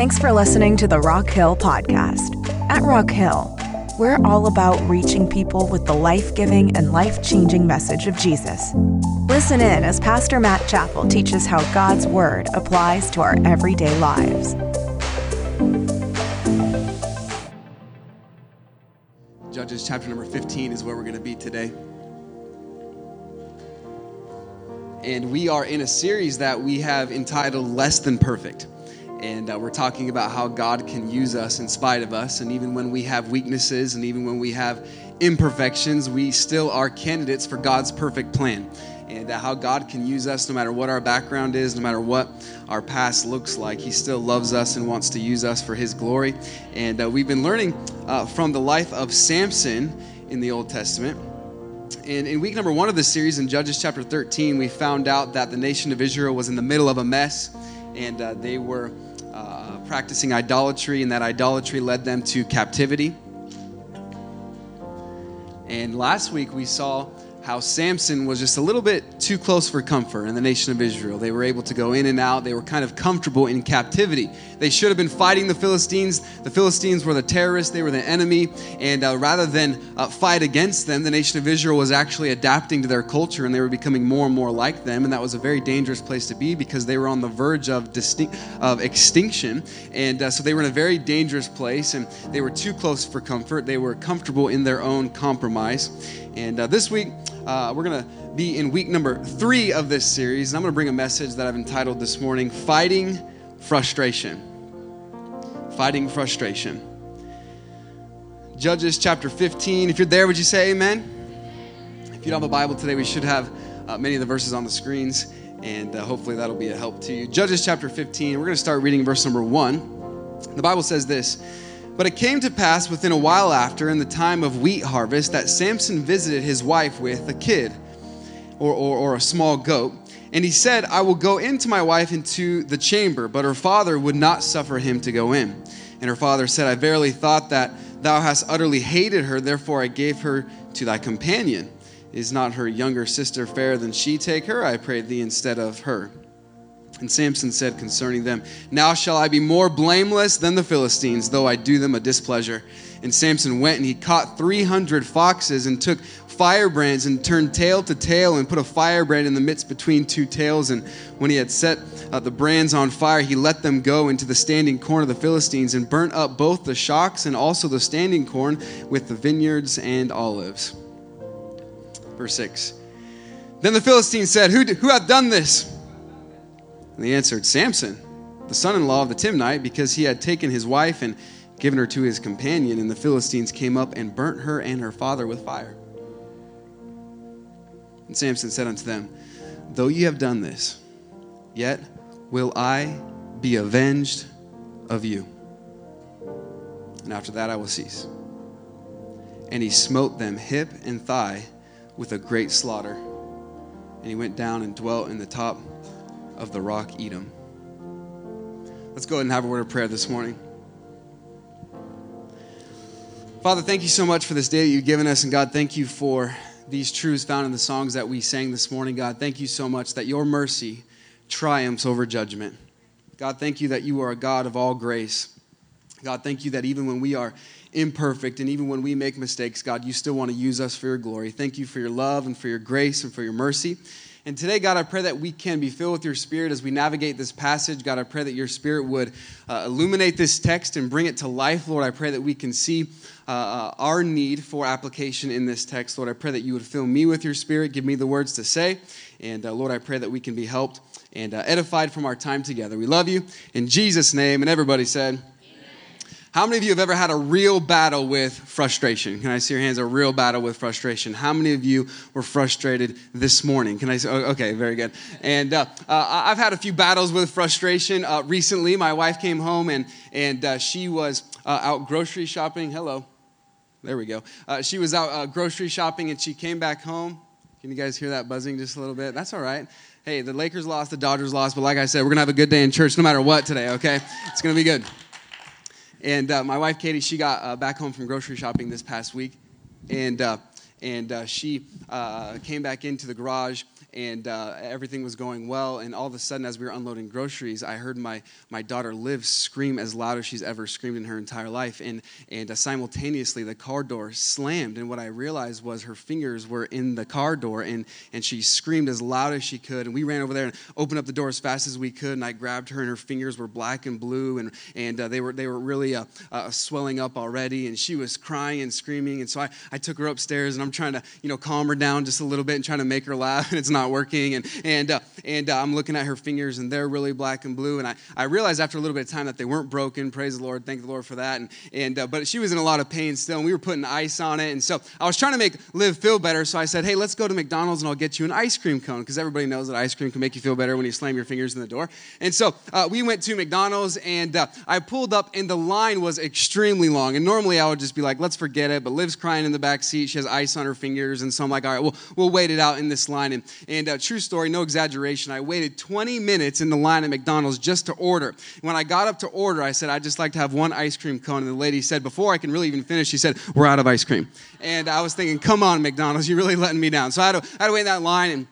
Thanks for listening to the Rock Hill Podcast. At Rock Hill, we're all about reaching people with the life giving and life changing message of Jesus. Listen in as Pastor Matt Chappell teaches how God's Word applies to our everyday lives. Judges chapter number 15 is where we're going to be today. And we are in a series that we have entitled Less Than Perfect. And uh, we're talking about how God can use us in spite of us. And even when we have weaknesses and even when we have imperfections, we still are candidates for God's perfect plan. And uh, how God can use us no matter what our background is, no matter what our past looks like. He still loves us and wants to use us for His glory. And uh, we've been learning uh, from the life of Samson in the Old Testament. And in week number one of this series, in Judges chapter 13, we found out that the nation of Israel was in the middle of a mess and uh, they were uh, practicing idolatry, and that idolatry led them to captivity. And last week we saw how Samson was just a little bit too close for comfort in the nation of Israel. They were able to go in and out. They were kind of comfortable in captivity. They should have been fighting the Philistines. The Philistines were the terrorists, they were the enemy. And uh, rather than uh, fight against them, the nation of Israel was actually adapting to their culture and they were becoming more and more like them. And that was a very dangerous place to be because they were on the verge of, distinct, of extinction. And uh, so they were in a very dangerous place and they were too close for comfort. They were comfortable in their own compromise. And uh, this week, uh, we're going to be in week number three of this series. And I'm going to bring a message that I've entitled this morning Fighting Frustration. Fighting Frustration. Judges chapter 15. If you're there, would you say amen? If you don't have a Bible today, we should have uh, many of the verses on the screens, and uh, hopefully that'll be a help to you. Judges chapter 15. We're going to start reading verse number one. The Bible says this. But it came to pass within a while after, in the time of wheat harvest, that Samson visited his wife with a kid or, or, or, a small goat. And he said, I will go into my wife into the chamber. But her father would not suffer him to go in. And her father said, I verily thought that thou hast utterly hated her, therefore I gave her to thy companion. Is not her younger sister fairer than she? Take her, I pray thee, instead of her. And Samson said concerning them, Now shall I be more blameless than the Philistines, though I do them a displeasure. And Samson went and he caught 300 foxes and took firebrands and turned tail to tail and put a firebrand in the midst between two tails. And when he had set uh, the brands on fire, he let them go into the standing corn of the Philistines and burnt up both the shocks and also the standing corn with the vineyards and olives. Verse 6. Then the Philistines said, Who, who hath done this? And they answered, Samson, the son in law of the Timnite, because he had taken his wife and given her to his companion. And the Philistines came up and burnt her and her father with fire. And Samson said unto them, Though ye have done this, yet will I be avenged of you. And after that I will cease. And he smote them hip and thigh with a great slaughter. And he went down and dwelt in the top of the rock Etam. Let's go ahead and have a word of prayer this morning. Father, thank you so much for this day that you've given us. And God, thank you for these truths found in the songs that we sang this morning. God, thank you so much that your mercy triumphs over judgment. God, thank you that you are a God of all grace. God, thank you that even when we are imperfect and even when we make mistakes, God, you still want to use us for your glory. Thank you for your love and for your grace and for your mercy. And today, God, I pray that we can be filled with your spirit as we navigate this passage. God, I pray that your spirit would uh, illuminate this text and bring it to life. Lord, I pray that we can see uh, uh, our need for application in this text. Lord, I pray that you would fill me with your spirit, give me the words to say. And uh, Lord, I pray that we can be helped and uh, edified from our time together. We love you. In Jesus' name. And everybody said, how many of you have ever had a real battle with frustration? Can I see your hands? A real battle with frustration. How many of you were frustrated this morning? Can I see? Okay, very good. And uh, uh, I've had a few battles with frustration uh, recently. My wife came home and and uh, she was uh, out grocery shopping. Hello, there we go. Uh, she was out grocery shopping and she came back home. Can you guys hear that buzzing just a little bit? That's all right. Hey, the Lakers lost, the Dodgers lost, but like I said, we're gonna have a good day in church no matter what today. Okay, it's gonna be good. And uh, my wife Katie, she got uh, back home from grocery shopping this past week, and uh, and uh, she uh, came back into the garage and uh, everything was going well. And all of a sudden, as we were unloading groceries, I heard my, my daughter Liv scream as loud as she's ever screamed in her entire life. And, and uh, simultaneously, the car door slammed. And what I realized was her fingers were in the car door, and, and she screamed as loud as she could. And we ran over there and opened up the door as fast as we could. And I grabbed her, and her fingers were black and blue, and, and uh, they, were, they were really uh, uh, swelling up already. And she was crying and screaming. And so I, I took her upstairs, and I'm trying to you know calm her down just a little bit and trying to make her laugh. And it's not not working. And, and, uh, and uh, I'm looking at her fingers, and they're really black and blue. And I, I realized after a little bit of time that they weren't broken. Praise the Lord. Thank the Lord for that. And, and, uh, but she was in a lot of pain still, and we were putting ice on it. And so I was trying to make Liv feel better. So I said, hey, let's go to McDonald's, and I'll get you an ice cream cone, because everybody knows that ice cream can make you feel better when you slam your fingers in the door. And so uh, we went to McDonald's, and uh, I pulled up, and the line was extremely long. And normally I would just be like, let's forget it. But Liv's crying in the back seat. She has ice on her fingers. And so I'm like, all right, we'll, we'll wait it out in this line. And, and uh, true story, no exaggeration. I waited 20 minutes in the line at McDonald's just to order. When I got up to order, I said, I'd just like to have one ice cream cone. And the lady said, before I can really even finish, she said, We're out of ice cream. And I was thinking, Come on, McDonald's, you're really letting me down. So I had to, I had to wait in that line and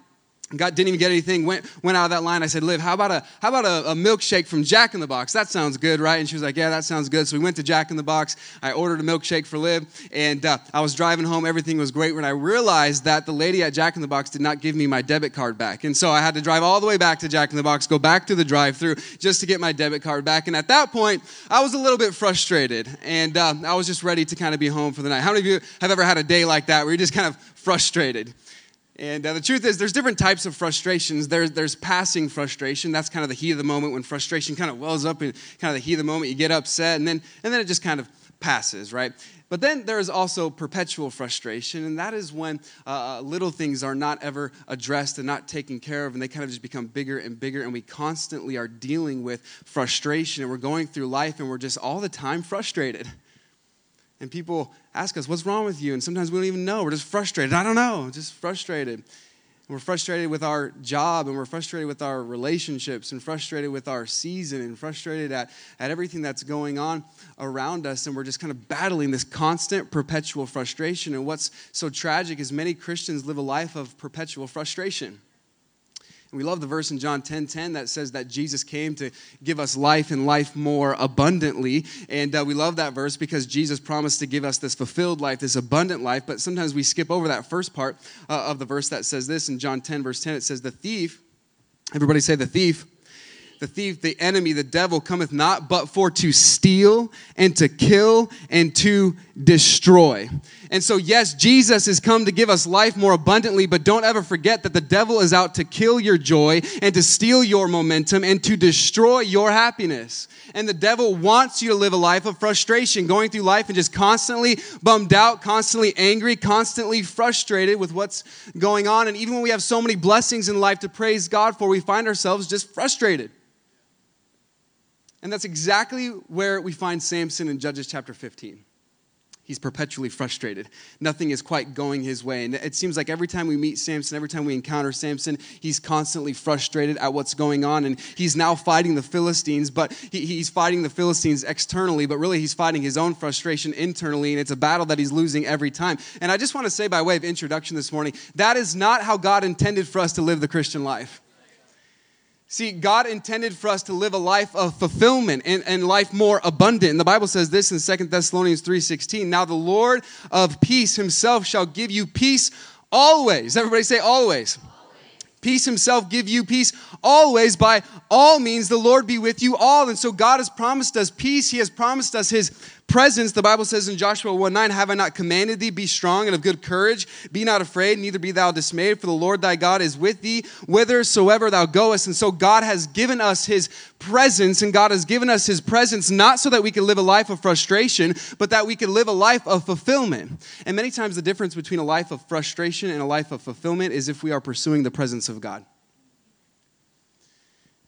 Got, didn't even get anything, went, went out of that line. I said, Liv, how about, a, how about a, a, milkshake from Jack in the Box? That sounds good, right? And she was like, Yeah, that sounds good. So we went to Jack in the Box. I ordered a milkshake for Liv, and uh, I was driving home. Everything was great when I realized that the lady at Jack in the Box did not give me my debit card back. And so I had to drive all the way back to Jack in the Box, go back to the drive through just to get my debit card back. And at that point, I was a little bit frustrated, and uh, I was just ready to kind of be home for the night. How many of you have ever had a day like that where you're just kind of frustrated? And uh, the truth is, there's different types of frustrations. There's, there's passing frustration. That's kind of the heat of the moment when frustration kind of wells up and kind of the heat of the moment. You get upset, and then, and then it just kind of passes, right? But then there's also perpetual frustration, and that is when uh, uh, little things are not ever addressed and not taken care of, and they kind of just become bigger and bigger, and we constantly are dealing with frustration, and we're going through life, and we're just all the time frustrated. And people ask us, What's wrong with you? And sometimes we don't even know. We're just frustrated. I don't know, just frustrated. And we're frustrated with our job, and we're frustrated with our relationships, and frustrated with our season, and frustrated at, at everything that's going on around us. And we're just kind of battling this constant, perpetual frustration. And what's so tragic is many Christians live a life of perpetual frustration. And we love the verse in John 10 10 that says that Jesus came to give us life and life more abundantly. And uh, we love that verse because Jesus promised to give us this fulfilled life, this abundant life. But sometimes we skip over that first part uh, of the verse that says this in John 10, verse 10. It says, The thief, everybody say, the thief the thief, the enemy, the devil cometh not but for to steal and to kill and to destroy. And so, yes, Jesus has come to give us life more abundantly, but don't ever forget that the devil is out to kill your joy and to steal your momentum and to destroy your happiness. And the devil wants you to live a life of frustration, going through life and just constantly bummed out, constantly angry, constantly frustrated with what's going on. And even when we have so many blessings in life to praise God for, we find ourselves just frustrated. And that's exactly where we find Samson in Judges chapter 15. He's perpetually frustrated. Nothing is quite going his way. And it seems like every time we meet Samson, every time we encounter Samson, he's constantly frustrated at what's going on. And he's now fighting the Philistines, but he, he's fighting the Philistines externally, but really he's fighting his own frustration internally. And it's a battle that he's losing every time. And I just want to say, by way of introduction this morning, that is not how God intended for us to live the Christian life. See, God intended for us to live a life of fulfillment and, and life more abundant. And the Bible says this in Second Thessalonians 3:16. Now the Lord of peace himself shall give you peace always. Everybody say always. always. Peace himself give you peace always by all means the Lord be with you all. And so God has promised us peace. He has promised us his presence, the Bible says in Joshua 1 9, Have I not commanded thee, be strong and of good courage? Be not afraid, neither be thou dismayed, for the Lord thy God is with thee whithersoever thou goest. And so God has given us his presence, and God has given us his presence not so that we can live a life of frustration, but that we can live a life of fulfillment. And many times the difference between a life of frustration and a life of fulfillment is if we are pursuing the presence of God.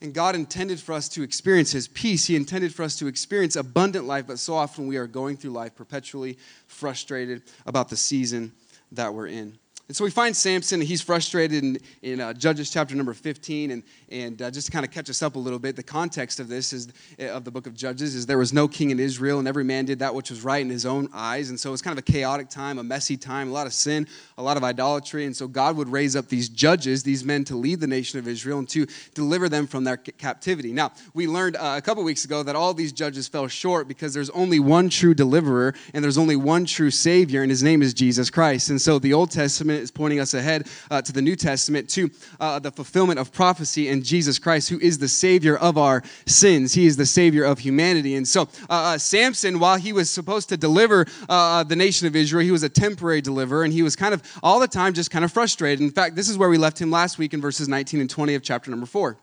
And God intended for us to experience His peace. He intended for us to experience abundant life, but so often we are going through life perpetually frustrated about the season that we're in. And so we find Samson, and he's frustrated in, in uh, Judges chapter number 15, and, and uh, just to kind of catch us up a little bit, the context of this is uh, of the book of Judges is there was no king in Israel, and every man did that which was right in his own eyes. And so it's kind of a chaotic time, a messy time, a lot of sin, a lot of idolatry. And so God would raise up these judges, these men to lead the nation of Israel and to deliver them from their captivity. Now, we learned uh, a couple weeks ago that all these judges fell short because there's only one true deliverer and there's only one true Savior, and his name is Jesus Christ. And so the Old Testament is pointing us ahead uh, to the New Testament, to uh, the fulfillment of prophecy Jesus Christ, who is the Savior of our sins. He is the Savior of humanity. And so uh, uh Samson, while he was supposed to deliver uh, uh, the nation of Israel, he was a temporary deliverer, and he was kind of all the time just kind of frustrated. In fact, this is where we left him last week in verses 19 and 20 of chapter number 4.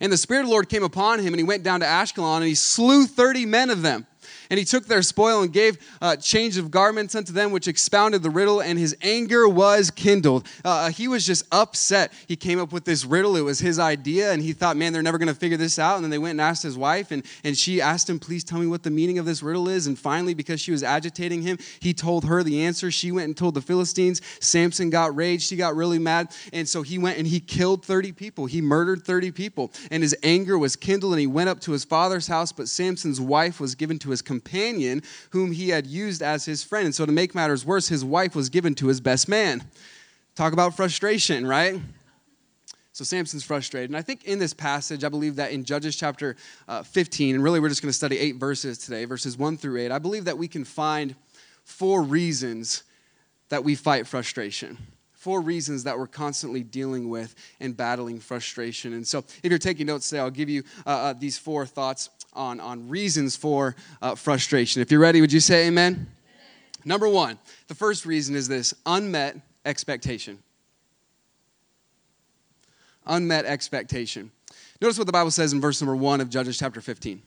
And the Spirit of the Lord came upon him, and he went down to Ashkelon, and he slew 30 men of them. And he took their spoil and gave uh, change of garments unto them, which expounded the riddle, and his anger was kindled. Uh, he was just upset. He came up with this riddle. It was his idea, and he thought, man, they're never going to figure this out. And then they went and asked his wife, and, and she asked him, please tell me what the meaning of this riddle is. And finally, because she was agitating him, he told her the answer. She went and told the Philistines. Samson got raged. He got really mad. And so he went and he killed 30 people. He murdered 30 people. And his anger was kindled, and he went up to his father's house. But Samson's wife was given to his companion whom he had used as his friend. And so, to make matters worse, his wife was given to his best man. Talk about frustration, right? So Samson's frustrated. And I think in this passage, I believe that in Judges chapter uh, 15, and really we're just going to study eight verses today, verses 1 through 8, I believe that we can find four reasons that we fight frustration. Four reasons that we're constantly dealing with and battling frustration. And so, if you're taking notes today, I'll give you uh, uh, these four thoughts on, on reasons for uh, frustration. If you're ready, would you say amen? amen? Number one, the first reason is this unmet expectation. Unmet expectation. Notice what the Bible says in verse number one of Judges chapter 15.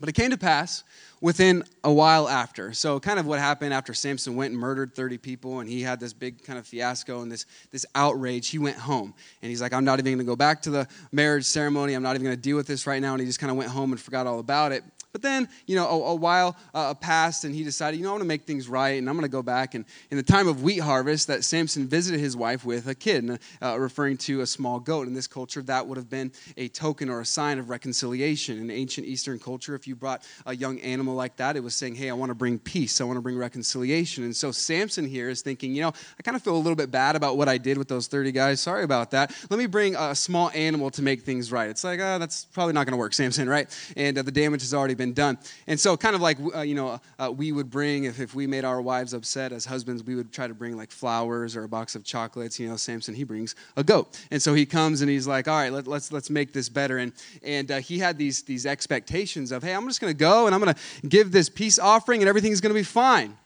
But it came to pass within a while after. So, kind of what happened after Samson went and murdered 30 people and he had this big kind of fiasco and this, this outrage, he went home. And he's like, I'm not even going to go back to the marriage ceremony. I'm not even going to deal with this right now. And he just kind of went home and forgot all about it. But then, you know, a, a while uh, passed and he decided, you know, I want to make things right and I'm going to go back. And in the time of wheat harvest, that Samson visited his wife with a kid, uh, referring to a small goat. In this culture, that would have been a token or a sign of reconciliation. In ancient Eastern culture, if you brought a young animal like that, it was saying, hey, I want to bring peace. I want to bring reconciliation. And so Samson here is thinking, you know, I kind of feel a little bit bad about what I did with those 30 guys. Sorry about that. Let me bring a small animal to make things right. It's like, oh, that's probably not going to work, Samson, right? And uh, the damage has already been done. And so, kind of like, uh, you know, uh, we would bring, if, if we made our wives upset as husbands, we would try to bring like flowers or a box of chocolates. You know, Samson, he brings a goat. And so he comes and he's like, all right, let, us let's, let's make this better. And, and uh, he had these, these expectations of, hey, I'm just going to go and I'm going to give this peace offering and everything's going to be fine.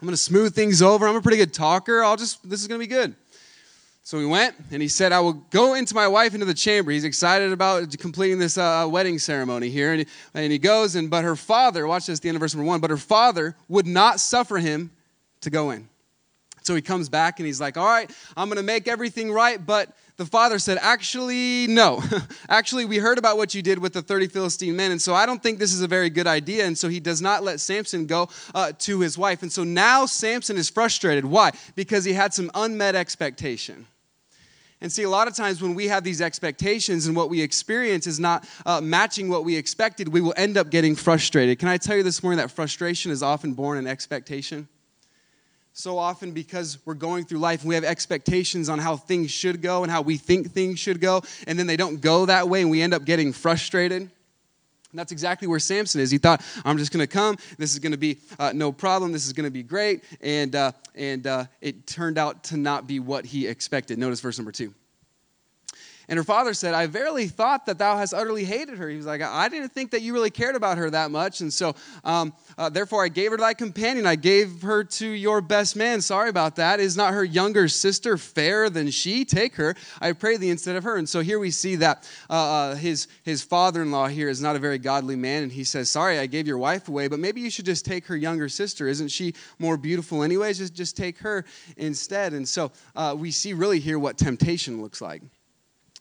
I'm going to smooth things over. I'm a pretty good talker. I'll just, this is going to be good. So we went, and he said, I will go into my wife into the chamber. He's excited about completing this uh, wedding ceremony here. And he, and he goes, and but her father, watch this, the end of verse number one, but her father would not suffer him to go in. So he comes back and he's like, All right, I'm going to make everything right. But the father said, Actually, no. Actually, we heard about what you did with the 30 Philistine men. And so I don't think this is a very good idea. And so he does not let Samson go uh, to his wife. And so now Samson is frustrated. Why? Because he had some unmet expectation. And see, a lot of times when we have these expectations and what we experience is not uh, matching what we expected, we will end up getting frustrated. Can I tell you this morning that frustration is often born in expectation? So often because we're going through life and we have expectations on how things should go and how we think things should go, and then they don't go that way and we end up getting frustrated. That's exactly where Samson is. He thought, I'm just going to come. This is going to be uh, no problem. This is going to be great. And, uh, and uh, it turned out to not be what he expected. Notice verse number two. And her father said, I verily thought that thou hast utterly hated her. He was like, I didn't think that you really cared about her that much. And so, um, uh, therefore, I gave her thy companion. I gave her to your best man. Sorry about that. Is not her younger sister fairer than she? Take her. I pray thee instead of her. And so here we see that uh, uh his, his father in law here is not a very godly man. And he says, Sorry, I gave your wife away, but maybe you should just take her younger sister. Isn't she more beautiful, anyways? Just, just take her instead. And so uh, we see really here what temptation looks like.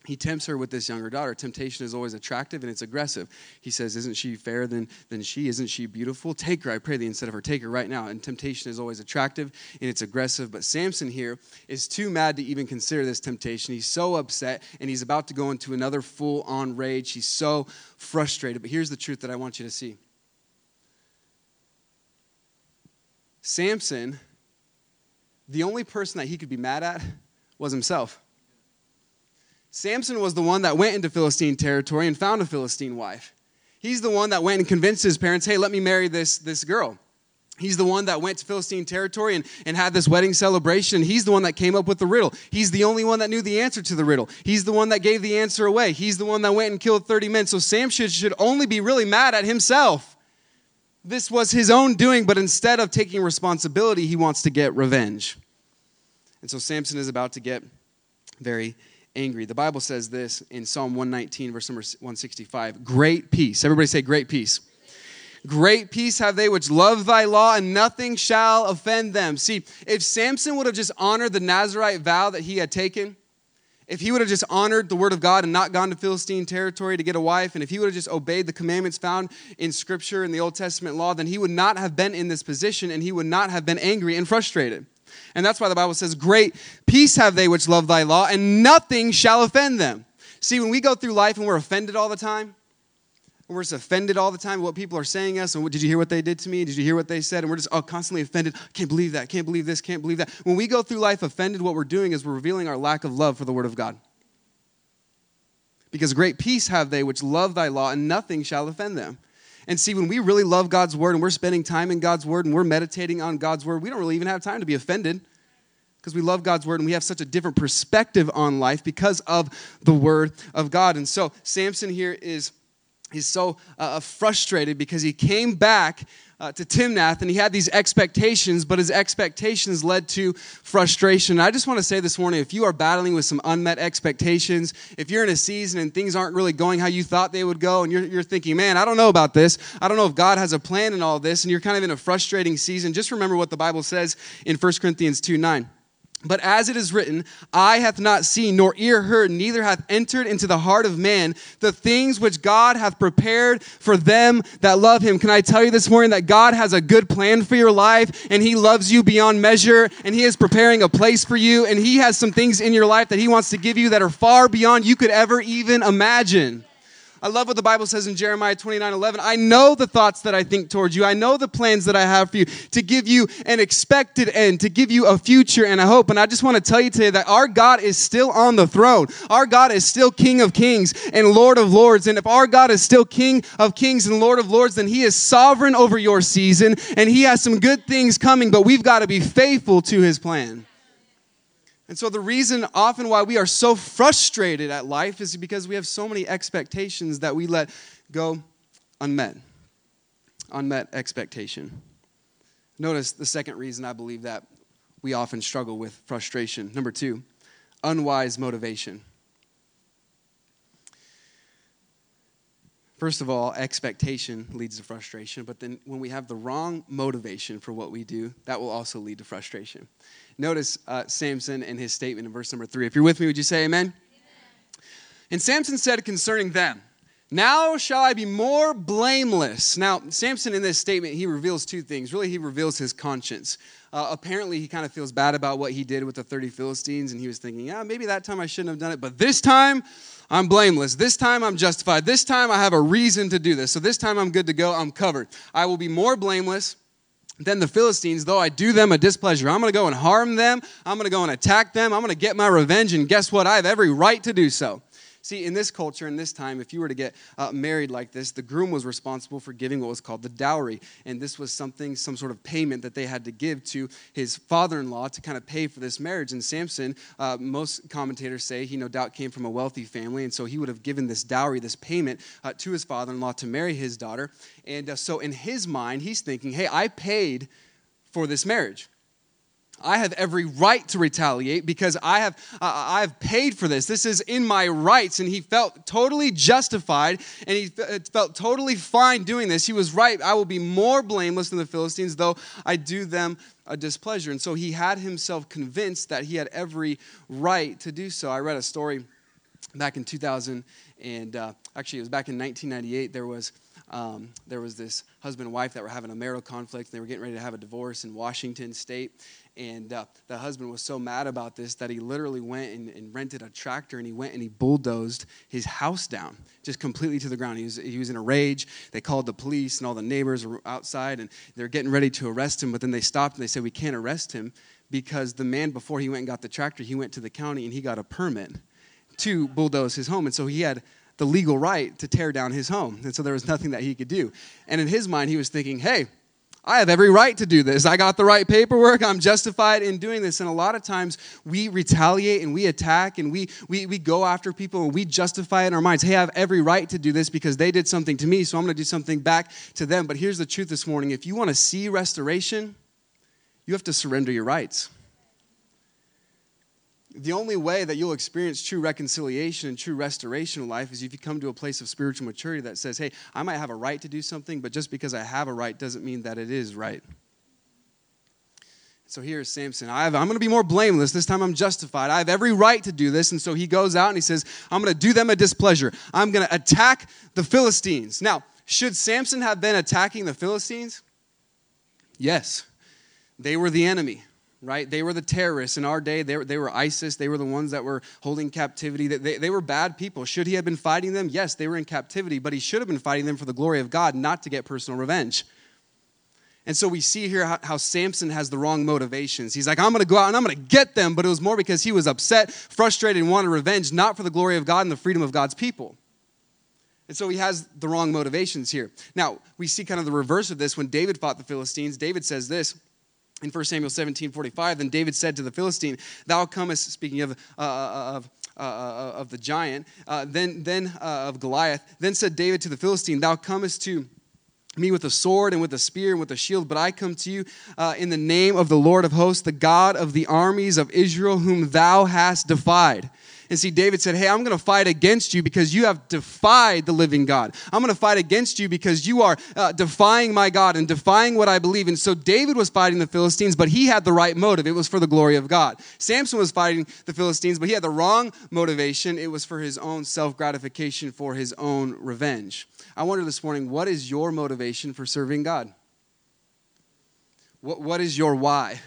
He tempts her with this younger daughter. Temptation is always attractive and it's aggressive. He says, Isn't she fairer than, than she? Isn't she beautiful? Take her, I pray thee, instead of her. Take her right now. And temptation is always attractive and it's aggressive. But Samson here is too mad to even consider this temptation. He's so upset and he's about to go into another full on rage. He's so frustrated. But here's the truth that I want you to see Samson, the only person that he could be mad at was himself. Samson was the one that went into Philistine territory and found a Philistine wife. He's the one that went and convinced his parents, hey, let me marry this, this girl. He's the one that went to Philistine territory and, and had this wedding celebration. He's the one that came up with the riddle. He's the only one that knew the answer to the riddle. He's the one that gave the answer away. He's the one that went and killed 30 men. So Samson should only be really mad at himself. This was his own doing, but instead of taking responsibility, he wants to get revenge. And so Samson is about to get very angry. The Bible says this in Psalm 119, verse number 165 Great peace. Everybody say, Great peace. Great peace have they which love thy law, and nothing shall offend them. See, if Samson would have just honored the Nazarite vow that he had taken, if he would have just honored the word of God and not gone to Philistine territory to get a wife, and if he would have just obeyed the commandments found in Scripture in the Old Testament law, then he would not have been in this position and he would not have been angry and frustrated. And that's why the Bible says, Great peace have they which love thy law, and nothing shall offend them. See, when we go through life and we're offended all the time, we're just offended all the time what people are saying us and what, did you hear what they did to me? Did you hear what they said? And we're just oh, constantly offended. Can't believe that. Can't believe this. Can't believe that. When we go through life offended what we're doing is we're revealing our lack of love for the word of god. Because great peace have they which love thy law and nothing shall offend them and see, when we really love God's word and we're spending time in God's word and we're meditating on God's word, we don't really even have time to be offended because we love God's word and we have such a different perspective on life because of the word of God. And so Samson here is he's so uh, frustrated because he came back uh, to Timnath and he had these expectations, but his expectations led to frustration. And I just want to say this morning if you are battling with some unmet expectations, if you're in a season and things aren't really going how you thought they would go, and you're, you're thinking, man, I don't know about this, I don't know if God has a plan in all this, and you're kind of in a frustrating season, just remember what the Bible says in 1 Corinthians 2 9. But as it is written, eye hath not seen, nor ear heard, neither hath entered into the heart of man the things which God hath prepared for them that love him. Can I tell you this morning that God has a good plan for your life and he loves you beyond measure and he is preparing a place for you and he has some things in your life that he wants to give you that are far beyond you could ever even imagine. I love what the Bible says in Jeremiah 29 11. I know the thoughts that I think towards you. I know the plans that I have for you to give you an expected end, to give you a future and a hope. And I just want to tell you today that our God is still on the throne. Our God is still King of kings and Lord of lords. And if our God is still King of kings and Lord of lords, then He is sovereign over your season and He has some good things coming, but we've got to be faithful to His plan. And so, the reason often why we are so frustrated at life is because we have so many expectations that we let go unmet. Unmet expectation. Notice the second reason I believe that we often struggle with frustration. Number two, unwise motivation. First of all, expectation leads to frustration, but then when we have the wrong motivation for what we do, that will also lead to frustration. Notice uh, Samson and his statement in verse number three. If you're with me, would you say amen? amen? And Samson said concerning them, Now shall I be more blameless. Now, Samson in this statement, he reveals two things. Really, he reveals his conscience. Uh, apparently, he kind of feels bad about what he did with the 30 Philistines, and he was thinking, yeah, maybe that time I shouldn't have done it, but this time, I'm blameless. This time I'm justified. This time I have a reason to do this. So this time I'm good to go. I'm covered. I will be more blameless than the Philistines, though I do them a displeasure. I'm going to go and harm them. I'm going to go and attack them. I'm going to get my revenge. And guess what? I have every right to do so. See, in this culture, in this time, if you were to get uh, married like this, the groom was responsible for giving what was called the dowry. And this was something, some sort of payment that they had to give to his father in law to kind of pay for this marriage. And Samson, uh, most commentators say he no doubt came from a wealthy family. And so he would have given this dowry, this payment uh, to his father in law to marry his daughter. And uh, so in his mind, he's thinking, hey, I paid for this marriage. I have every right to retaliate because I have uh, I have paid for this. This is in my rights, and he felt totally justified, and he felt totally fine doing this. He was right. I will be more blameless than the Philistines, though I do them a displeasure. And so he had himself convinced that he had every right to do so. I read a story back in 2000, and uh, actually it was back in 1998. There was um, there was this husband and wife that were having a marital conflict. And they were getting ready to have a divorce in Washington State, and uh, the husband was so mad about this that he literally went and, and, rented a tractor and he went and he bulldozed his house down, just completely to the ground. He was, he was in a rage. They called the police and all the neighbors were outside and they're getting ready to arrest him. But then they stopped and they said, We can't arrest him because the man, before he went and got the tractor, he went to the county and he got a permit to bulldoze his home. And so he had the legal right to tear down his home. And so there was nothing that he could do. And in his mind, he was thinking, Hey, I have every right to do this. I got the right paperwork. I'm justified in doing this. And a lot of times we retaliate and we attack and we, we, we go after people and we justify it in our minds, hey, I have every right to do this because they did something to me, so I'm going to do something back to them. But here's the truth this morning if you want to see restoration, you have to surrender your rights the only way that you'll experience true reconciliation and true restoration in life is if you come to a place of spiritual maturity that says, hey, I might have a right to do something, but just because I have a right doesn't mean that it is right. So here's Samson. I am going to be more blameless. This time I'm justified. I have every right to do this. And so he goes out and he says, I'm going to do them a displeasure. I'm going to attack the Philistines. Now, should Samson have been attacking the Philistines? Yes. They were the enemy right? They were the terrorists in our day. They were, they were ISIS. They were the ones that were holding captivity. They, they were bad people. Should he have been fighting them? Yes, they were in captivity, but he should have been fighting them for the glory of God, not to get personal revenge. And so we see here how, how Samson has the wrong motivations. He's like, I'm going to go out and I'm going to get them, but it was more because he was upset, frustrated, and wanted revenge, not for the glory of God and the freedom of God's people. And so he has the wrong motivations here. Now, we see kind of the reverse of this when David fought the Philistines. David says this in 1 Samuel 17 45, then David said to the Philistine, Thou comest, speaking of, uh, uh of, uh, uh, of the giant, uh, then, then uh, of Goliath, then said David to the Philistine, Thou comest to me with a sword and with a spear and with a shield, but I come to you in the name of the Lord of hosts, the God of the armies of Israel, whom thou hast defied. And see, David said, Hey, I'm going to fight against you because you have defied the living God. I'm going to fight against you because you are uh, defying my God and defying what I believe. And so David was fighting the Philistines, but he had the right motive. It was for the glory of God. Samson was fighting the Philistines, but he had the wrong motivation. It was for his own self gratification, for his own revenge. I wonder this morning, what is your motivation for serving God? What, what is your why?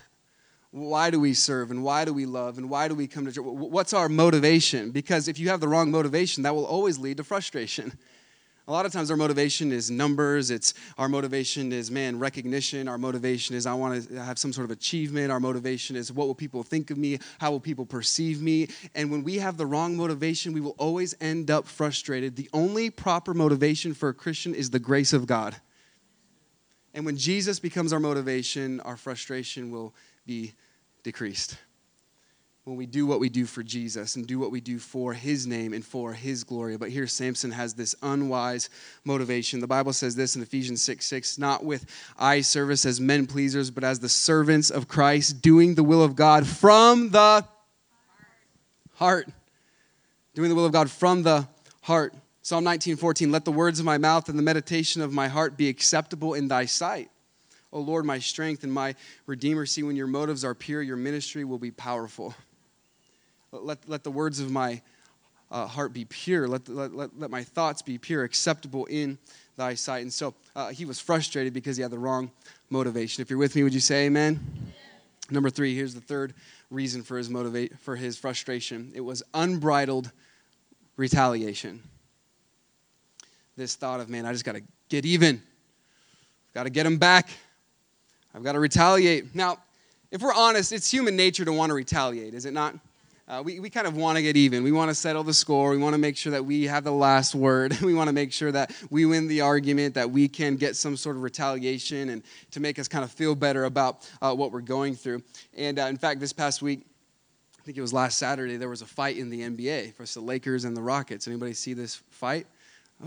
Why do we serve and why do we love and why do we come to church? What's our motivation? Because if you have the wrong motivation, that will always lead to frustration. A lot of times our motivation is numbers. It's our motivation is man recognition. Our motivation is I want to have some sort of achievement. Our motivation is what will people think of me? How will people perceive me? And when we have the wrong motivation, we will always end up frustrated. The only proper motivation for a Christian is the grace of God. And when Jesus becomes our motivation, our frustration will be decreased. When we do what we do for Jesus and do what we do for his name and for his glory. But here Samson has this unwise motivation. The Bible says this in Ephesians 6 6, not with eye service as men pleasers, but as the servants of Christ, doing the will of God from the heart. Doing the will of God from the heart. Psalm 19 14, let the words of my mouth and the meditation of my heart be acceptable in thy sight O Lord, my strength and my redeemer. See, when your motives are pure, your ministry will be powerful. Let, let the words of my uh, heart be pure. Let, let, let, let, my thoughts be pure, acceptable in thy sight. And so uh, he was frustrated because he had the wrong motivation. If you're with me, would you say amen? Number three, here's the third reason for his motivate for his frustration. It was unbridled retaliation. This thought of, man, I just got to get even. Got to get him back. I've got to retaliate. Now, if we're honest, it's human nature to want to retaliate, is it not? Uh, we, we kind of want to get even. We want to settle the score. We want to make sure that we have the last word. we want to make sure that we win the argument, that we can get some sort of retaliation and to make us kind of feel better about uh, what we're going through. And uh, in fact, this past week, I think it was last Saturday, there was a fight in the NBA for the Lakers and the Rockets. Anybody see this fight?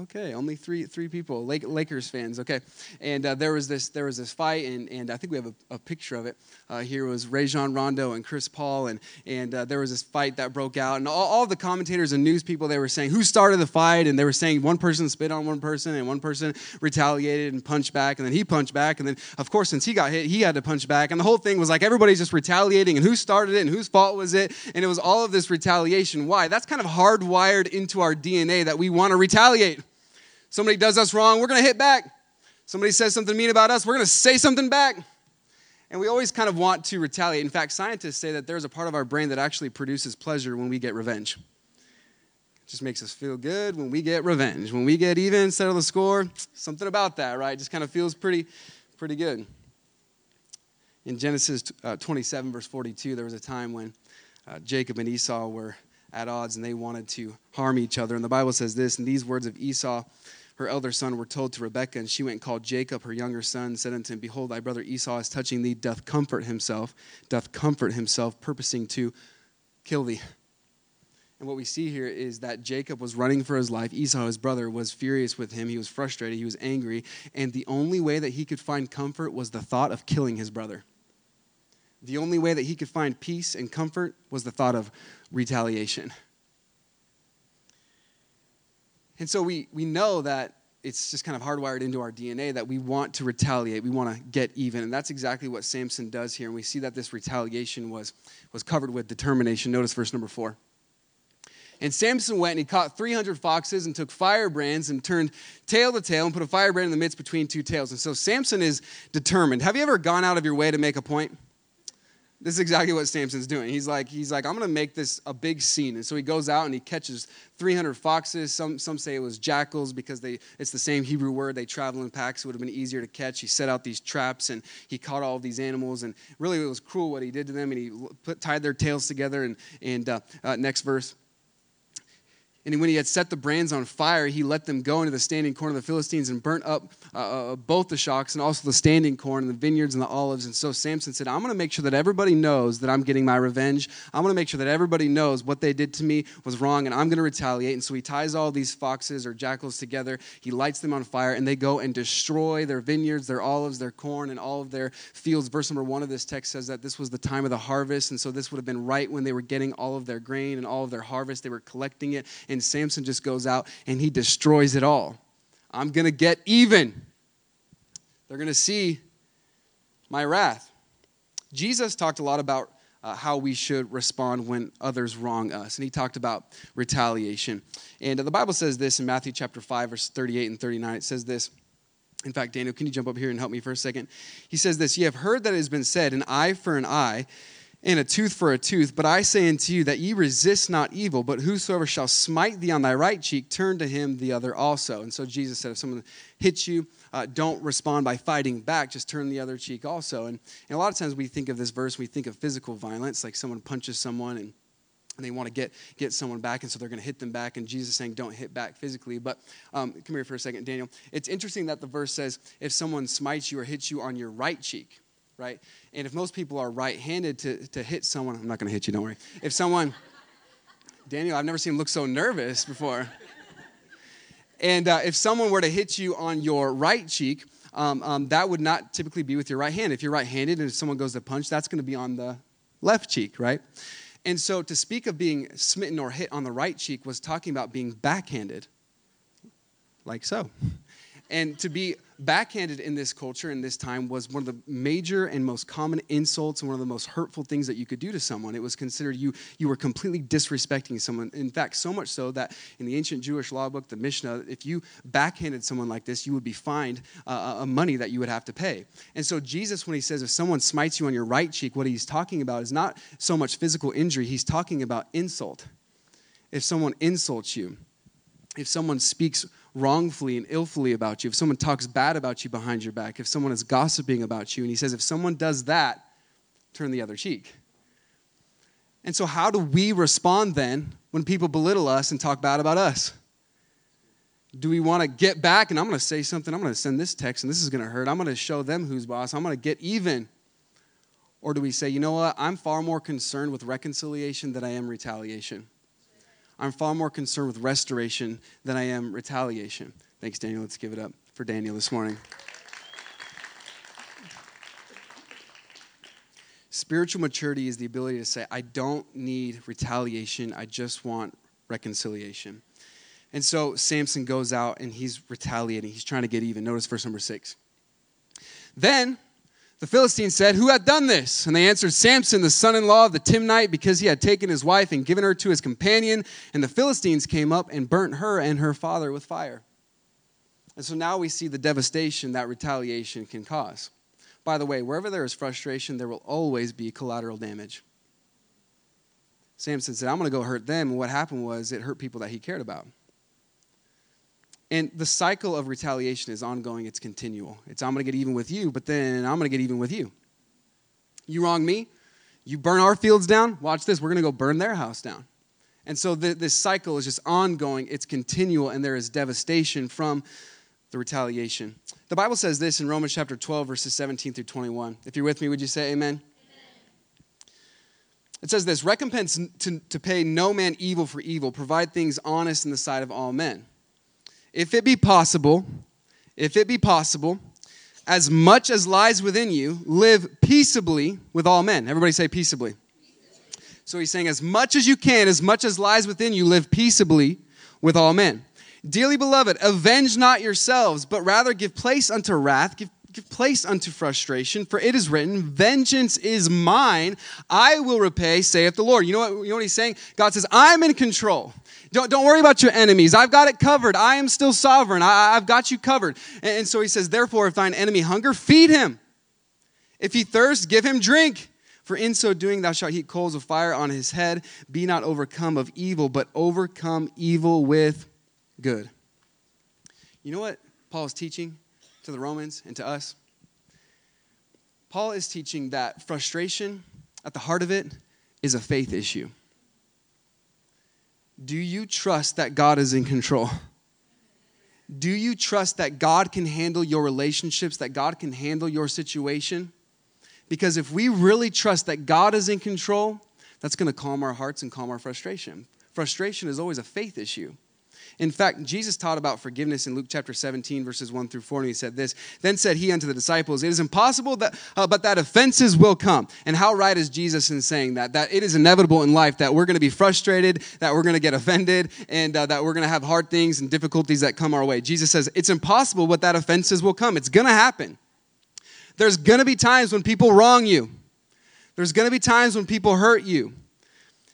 Okay, only three three people, Lake, Lakers fans. Okay, and uh, there was this there was this fight, and, and I think we have a, a picture of it. Uh, here was Rajon Rondo and Chris Paul, and and uh, there was this fight that broke out, and all, all the commentators and news people they were saying who started the fight, and they were saying one person spit on one person, and one person retaliated and punched back, and then he punched back, and then of course since he got hit, he had to punch back, and the whole thing was like everybody's just retaliating, and who started it, and whose fault was it, and it was all of this retaliation. Why? That's kind of hardwired into our DNA that we want to retaliate. Somebody does us wrong, we're going to hit back. Somebody says something mean about us, we're going to say something back. And we always kind of want to retaliate. In fact, scientists say that there's a part of our brain that actually produces pleasure when we get revenge. It just makes us feel good when we get revenge. When we get even, settle the score, something about that, right? Just kind of feels pretty, pretty good. In Genesis uh, 27, verse 42, there was a time when uh, Jacob and Esau were at odds and they wanted to harm each other. And the Bible says this, and these words of Esau her elder son were told to Rebekah, and she went and called Jacob, her younger son, and said unto him, Behold, thy brother Esau is touching thee, doth comfort himself, doth comfort himself, purposing to kill thee. And what we see here is that Jacob was running for his life. Esau, his brother, was furious with him. He was frustrated. He was angry. And the only way that he could find comfort was the thought of killing his brother. The only way that he could find peace and comfort was the thought of retaliation. And so we, we know that it's just kind of hardwired into our DNA that we want to retaliate. We want to get even. And that's exactly what Samson does here. And we see that this retaliation was, was covered with determination. Notice verse number four. And Samson went and he caught 300 foxes and took firebrands and turned tail to tail and put a firebrand in the midst between two tails. And so Samson is determined. Have you ever gone out of your way to make a point? This is exactly what Samson's doing. He's like, he's like, I'm gonna make this a big scene. And so he goes out and he catches 300 foxes. Some, some say it was jackals because they, it's the same Hebrew word. They travel in packs. It would have been easier to catch. He set out these traps and he caught all these animals. And really, it was cruel what he did to them. And he put, tied their tails together. And, and uh, uh, next verse. And when he had set the brands on fire, he let them go into the standing corn of the Philistines and burnt up uh, uh, both the shocks and also the standing corn and the vineyards and the olives. And so Samson said, I'm going to make sure that everybody knows that I'm getting my revenge. I'm going to make sure that everybody knows what they did to me was wrong and I'm going to retaliate. And so he ties all these foxes or jackals together. He lights them on fire and they go and destroy their vineyards, their olives, their corn, and all of their fields. Verse number one of this text says that this was the time of the harvest. And so this would have been right when they were getting all of their grain and all of their harvest. They were collecting it and Samson just goes out and he destroys it all. I'm going to get even. They're going to see my wrath. Jesus talked a lot about uh, how we should respond when others wrong us. And he talked about retaliation. And the Bible says this in Matthew chapter 5, verse 38 and 39. It says this. In fact, Daniel, can you jump up here and help me for a second? He says this You have heard that it has been said, an eye for an eye and a tooth for a tooth. But I say unto you that ye resist not evil, but whosoever shall smite thee on thy right cheek, turn to him the other also. And so Jesus said, if someone hits you, uh, don't respond by fighting back, just turn the other cheek also. And, and a lot of times we think of this verse, we think of physical violence, like someone punches someone and and they want to get, get someone back, and so they're going to hit them back. And Jesus saying, don't hit back physically. But um, come here for a second, Daniel. It's interesting that the verse says, if someone smites you or hits you on your right cheek, right? And if most people are right handed to, to hit someone, I'm not going to hit you, don't worry. If someone, Daniel, I've never seen him look so nervous before. And uh, if someone were to hit you on your right cheek, um, um, that would not typically be with your right hand. If you're right handed and if someone goes to punch, that's going to be on the left cheek, right? And so to speak of being smitten or hit on the right cheek was talking about being backhanded, like so. And to be backhanded in this culture in this time was one of the major and most common insults and one of the most hurtful things that you could do to someone. It was considered you you were completely disrespecting someone. In fact, so much so that in the ancient Jewish law book, the Mishnah, if you backhanded someone like this, you would be fined uh, a money that you would have to pay. And so Jesus, when he says if someone smites you on your right cheek, what he's talking about is not so much physical injury. He's talking about insult. If someone insults you, if someone speaks wrongfully and illfully about you, if someone talks bad about you behind your back, if someone is gossiping about you, and he says, if someone does that, turn the other cheek. And so, how do we respond then when people belittle us and talk bad about us? Do we want to get back and I'm going to say something? I'm going to send this text and this is going to hurt. I'm going to show them who's boss. I'm going to get even. Or do we say, you know what? I'm far more concerned with reconciliation than I am retaliation. I'm far more concerned with restoration than I am retaliation. Thanks, Daniel. Let's give it up for Daniel this morning. Spiritual maturity is the ability to say, I don't need retaliation, I just want reconciliation. And so Samson goes out and he's retaliating. He's trying to get even. Notice verse number six. Then the Philistines said, Who hath done this? And they answered, Samson, the son in law of the Timnite, because he had taken his wife and given her to his companion. And the Philistines came up and burnt her and her father with fire. And so now we see the devastation that retaliation can cause. By the way, wherever there is frustration, there will always be collateral damage. Samson said, I'm going to go hurt them. And what happened was it hurt people that he cared about. And the cycle of retaliation is ongoing, it's continual. It's I'm to get even with you, but then I'm to get even with you. You wrong me, you burn our fields down, watch this, we're to go burn their house down. And so the, this cycle is just ongoing, it's continual, and there is devastation from the retaliation. The Bible says this in Romans chapter 12, verses 17 through 21. If you're with me, would you say amen? It says this recompense to, to pay no man evil for evil, provide things honest in the sight of all men if it be possible, if it be possible, as much as lies within you, live peaceably with all men. Everybody say peaceably. So he's saying, as much as you can, as much as lies within you, live peaceably with all men. Dearly beloved, avenge not yourselves, but rather give place unto wrath, give, give place unto frustration, for it is written, Vengeance is mine, I will repay, saith the Lord. You know what, you know what he's saying? God says, I'm in control. Don't, don't worry about your enemies. I've got it covered. I am still sovereign. I, have got you covered. And, and so he says, Therefore, if thine enemy hunger, feed him. If he thirst, give him drink. For in so doing, thou shalt heap coals of fire on his head. Be not overcome of evil, but overcome evil with good. You know what Paul is teaching to the Romans and to us? Paul is teaching that frustration, at the heart of it, is a faith issue. Do you trust that God is in control? Do you trust that God can handle your relationships, that God can handle your situation? Because if we really trust that God is in control, that's going to calm our hearts and calm our frustration. Frustration is always a faith issue. In fact, Jesus taught about forgiveness in Luke chapter 17, verses 1 through 4, and he said this Then said he unto the disciples, It is impossible that, uh, but that offenses will come. And how right is Jesus in saying that? That it is inevitable in life that we're going to be frustrated, that we're going to get offended, and uh, that we're going to have hard things and difficulties that come our way. Jesus says, It's impossible, but that offenses will come. It's going to happen. There's going to be times when people wrong you, there's going to be times when people hurt you.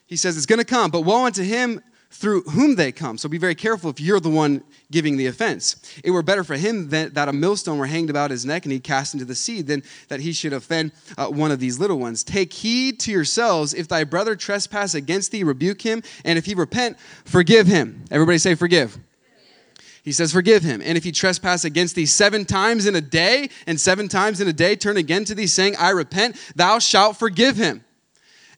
He says it's going to come, but woe unto him through whom they come. So be very careful if you're the one giving the offense. It were better for him that, that a millstone were hanged about his neck and he cast into the sea than that he should offend uh, one of these little ones. Take heed to yourselves. If thy brother trespass against thee, rebuke him. And if he repent, forgive him. Everybody say, forgive. He says, Forgive him. And if he trespass against thee seven times in a day, and seven times in a day turn again to thee, saying, I repent, thou shalt forgive him.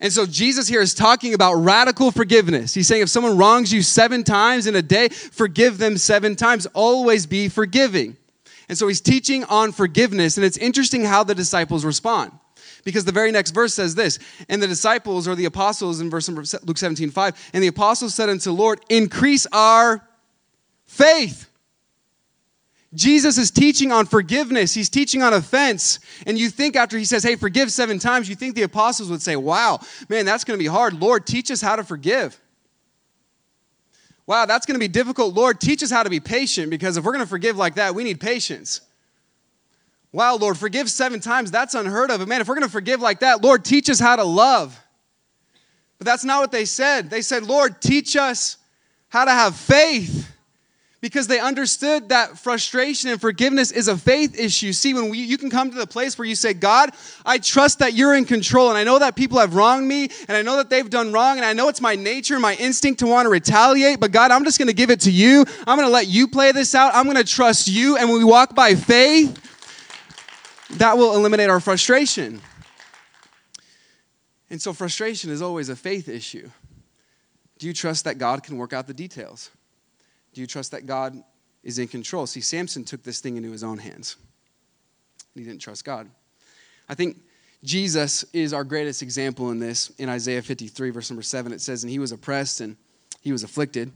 And so Jesus here is talking about radical forgiveness. He's saying if someone wrongs you seven times in a day, forgive them seven times. Always be forgiving. And so he's teaching on forgiveness, and it's interesting how the disciples respond. Because the very next verse says this, and the disciples or the apostles in verse Luke 17, 5, and the apostles said unto Lord, increase our faith. Jesus is teaching on forgiveness. He's teaching on offense. And you think after he says, hey, forgive seven times, you think the apostles would say, wow, man, that's going to be hard. Lord, teach us how to forgive. Wow, that's going to be difficult. Lord, teach us how to be patient because if we're going to forgive like that, we need patience. Wow, Lord, forgive seven times. That's unheard of. But man, if we're going to forgive like that, Lord, teach us how to love. But that's not what they said. They said, Lord, teach us how to have faith because they understood that frustration and forgiveness is a faith issue. See, when we, you can come to the place where you say, God, I trust that you're in control, and I know that people have wronged me, and I know that they've done wrong, and I know it's my nature, my instinct to want to retaliate, but God, I'm just going to give it to you. I'm going to let you play this out. I'm going to trust you, and when we walk by faith, that will eliminate our frustration. And so, frustration is always a faith issue. Do you trust that God can work out the details? Do you trust that God is in control? See, Samson took this thing into his own hands. He didn't trust God. I think Jesus is our greatest example in this. In Isaiah 53, verse number 7, it says, And he was oppressed and He was afflicted,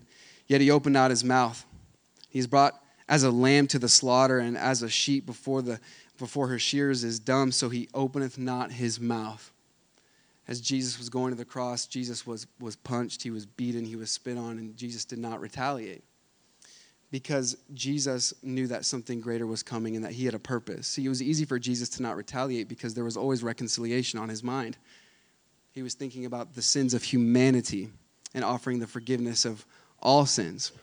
yet he opened not his mouth. He's brought as a lamb to the slaughter, and as a sheep before, the, before her shears is dumb, so he openeth not his mouth. As Jesus was going to the cross, Jesus was, was punched, he was beaten, he was spit on, and Jesus did not retaliate because Jesus knew that something greater was coming and that he had a purpose. See, it was easy for Jesus to not retaliate because there was always reconciliation on his mind. He was thinking about the sins of humanity and offering the forgiveness of all sins.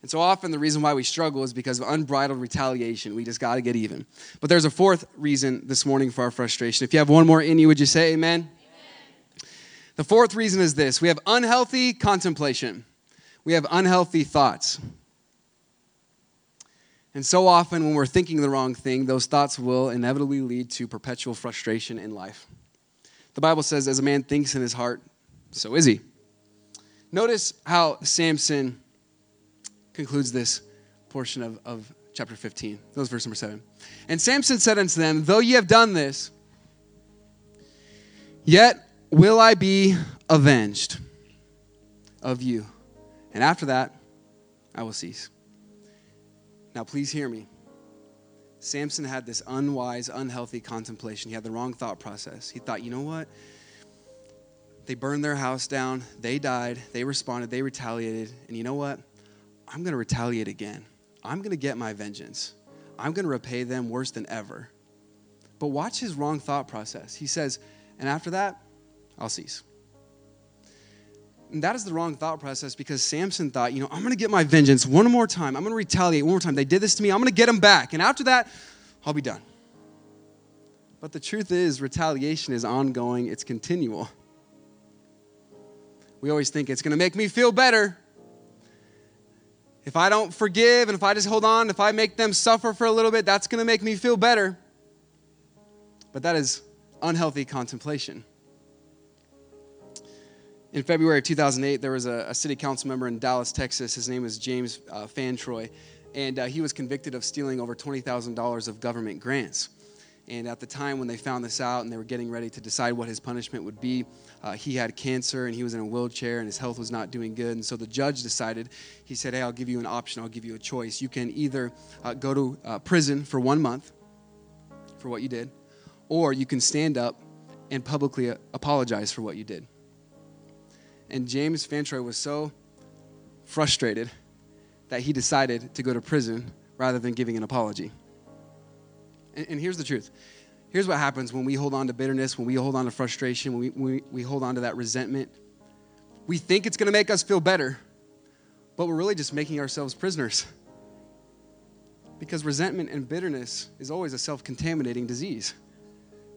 And so often the reason why we struggle is because of unbridled retaliation. We just got to get even. But there's a fourth reason this morning for our frustration. If you have one more in you, would you say amen? amen? The fourth reason is this we have unhealthy contemplation, we have unhealthy thoughts. And so often, when we're thinking the wrong thing, those thoughts will inevitably lead to perpetual frustration in life. The Bible says, as a man thinks in his heart, so is he. Notice how Samson concludes this portion of, of chapter 15. That was verse number 7. And Samson said unto them, Though ye have done this, yet will I be avenged of you. And after that, I will cease. Now, please hear me. Samson had this unwise, unhealthy contemplation. He had the wrong thought process. He thought, you know what? They burned their house down. They died. They responded. They retaliated. And you know what? I'm going to retaliate again. I'm going to get my vengeance. I'm going to repay them worse than ever. But watch his wrong thought process. He says, and after that, I'll cease. And that is the wrong thought process because Samson thought, you know, I'm going to get my vengeance one more time. I'm going to retaliate one more time. They did this to me. I'm going to get them back. And after that, I'll be done. But the truth is, retaliation is ongoing, it's continual. We always think it's going to make me feel better. If I don't forgive and if I just hold on, if I make them suffer for a little bit, that's going to make me feel better. But that is unhealthy contemplation in February of 2008, there was a, a, city council member in Dallas, Texas. His name was James uh, Fantroy, and uh, he was convicted of stealing over $20,000 of government grants. And at the time when they found this out and they were getting ready to decide what his punishment would be, uh, he had cancer and he was in a wheelchair and his health was not doing good. And so the judge decided, he said, Hey, I'll give you an option, I'll give you a choice. You can either uh, go to uh, prison for one month for what you did, or you can stand up and publicly apologize for what you did. And James Fantroy was so frustrated that he decided to go to prison rather than giving an apology. And, and, here's the truth here's what happens when we hold on to bitterness, when we hold on to frustration, when we, when we, we hold on to that resentment. We think it's to make us feel better, but we're really just making ourselves prisoners. Because resentment and bitterness is always a self contaminating disease.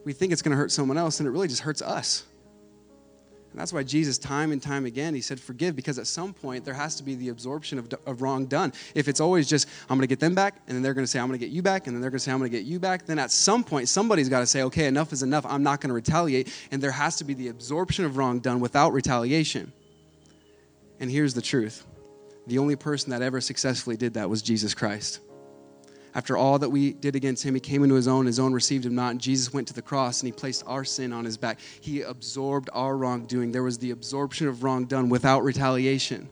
We think it's to hurt someone else, and it really just hurts us. And that's why Jesus, time and time again, he said, forgive, because at some point there has to be the absorption of, of wrong done. If it's always just, I'm going to get them back, and then they're going to say, I'm going to get you back, and then they're going to say, I'm going to get you back, then at some point somebody's got to say, okay, enough is enough. I'm not going to retaliate. And there has to be the absorption of wrong done without retaliation. And here's the truth the only person that ever successfully did that was Jesus Christ. After all that we did against him, he came into his own, his own received him not. And Jesus went to the cross and he placed our sin on his back. He absorbed our wrongdoing. There was the absorption of wrong done without retaliation.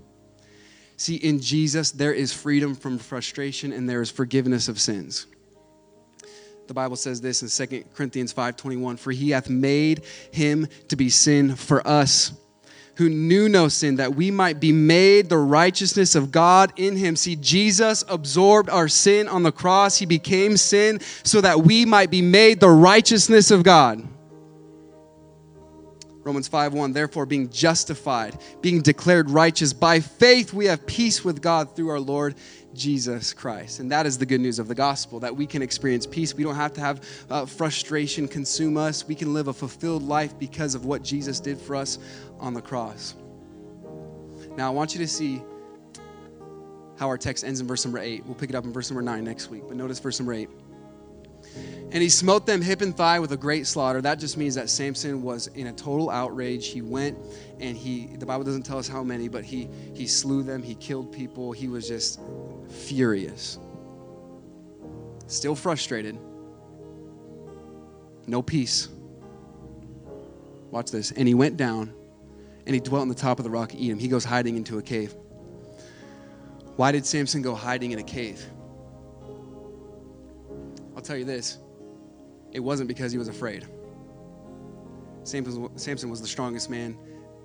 See, in Jesus, there is freedom from frustration and there is forgiveness of sins. The Bible says this in 2 Corinthians 5:21, for he hath made him to be sin for us who knew no sin, that we might be made the righteousness of God in him. See, Jesus absorbed our sin on the cross. He became sin so that we might be made the righteousness of God. Romans 5 1, Therefore being justified being declared righteous by faith we have peace with God through our Lord Jesus Christ. And that is the good news of the gospel that we can experience peace. We don't have to have uh, frustration consume us. We can live a fulfilled life because of what Jesus did for us on the cross. Now, I want you to see how our text ends in verse number 8. We'll pick it up in verse number 9 next week, but notice verse number 8. And he smote them hip and thigh with a great slaughter. That just means that Samson was in a total outrage. He went and he, the Bible doesn't tell us how many, but he, he slew them, he killed people. He was just furious. Still frustrated. No peace. Watch this. And he went down and he dwelt on the top of the rock Etam. He goes hiding into a cave. Why did Samson go hiding in a cave? I'll tell you this it wasn't because he was afraid. Samson, Samson was the strongest man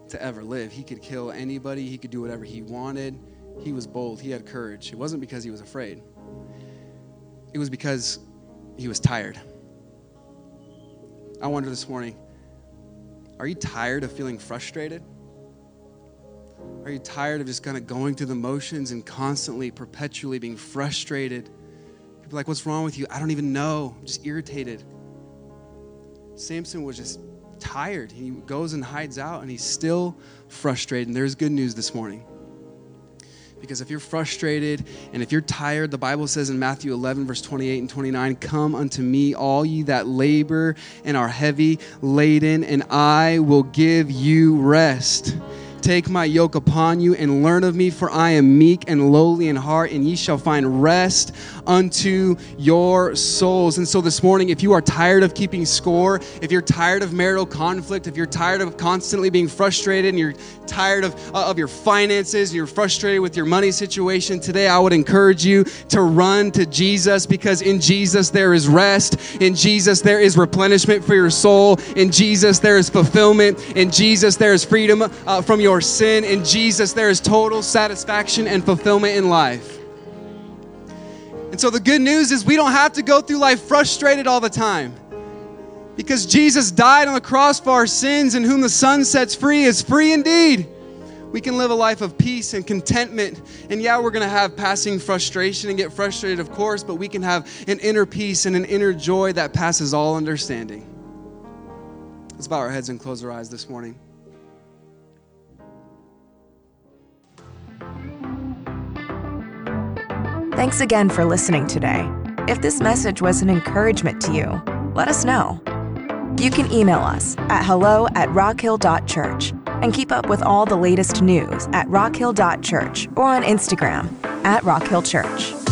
to ever live. He could kill anybody, he could do whatever he wanted. He was bold, he had courage. It wasn't because he was afraid, it was because he was tired. I wonder this morning are you tired of feeling frustrated? Are you tired of just kind of going through the motions and constantly, perpetually being frustrated? People like, what's wrong with you? I don't even know. I'm just irritated. Samson was just tired. He goes and hides out and he's still frustrated. And there's good news this morning. Because if you're frustrated and if you're tired, the Bible says in Matthew 11, verse 28 and 29, Come unto me, all ye that labor and are heavy laden, and I will give you rest. Take my yoke upon you and learn of me, for I am meek and lowly in heart, and ye shall find rest unto your souls. And so this morning, if you are tired of keeping score, if you're tired of marital conflict, if you're tired of constantly being frustrated, and you're tired of, uh, of your finances, and you're frustrated with your money situation, today I would encourage you to run to Jesus because in Jesus there is rest. In Jesus there is replenishment for your soul. In Jesus there is fulfillment. In Jesus there is freedom uh, from your sin. In Jesus there is total satisfaction and fulfillment in life. And so the good news is we don't have to go through life frustrated all the time. Because Jesus died on the cross for our sins, and whom the Son sets free is free indeed. We can live a life of peace and contentment. And yeah, we're going to have passing frustration and get frustrated, of course, but we can have an inner peace and an inner joy that passes all understanding. Let's bow our heads and close our eyes this morning. Thanks again for listening today. If this message was an encouragement to you, let us know. You can email us at hello at rockhill.church and keep up with all the latest news at rockhill.church or on Instagram at rockhillchurch.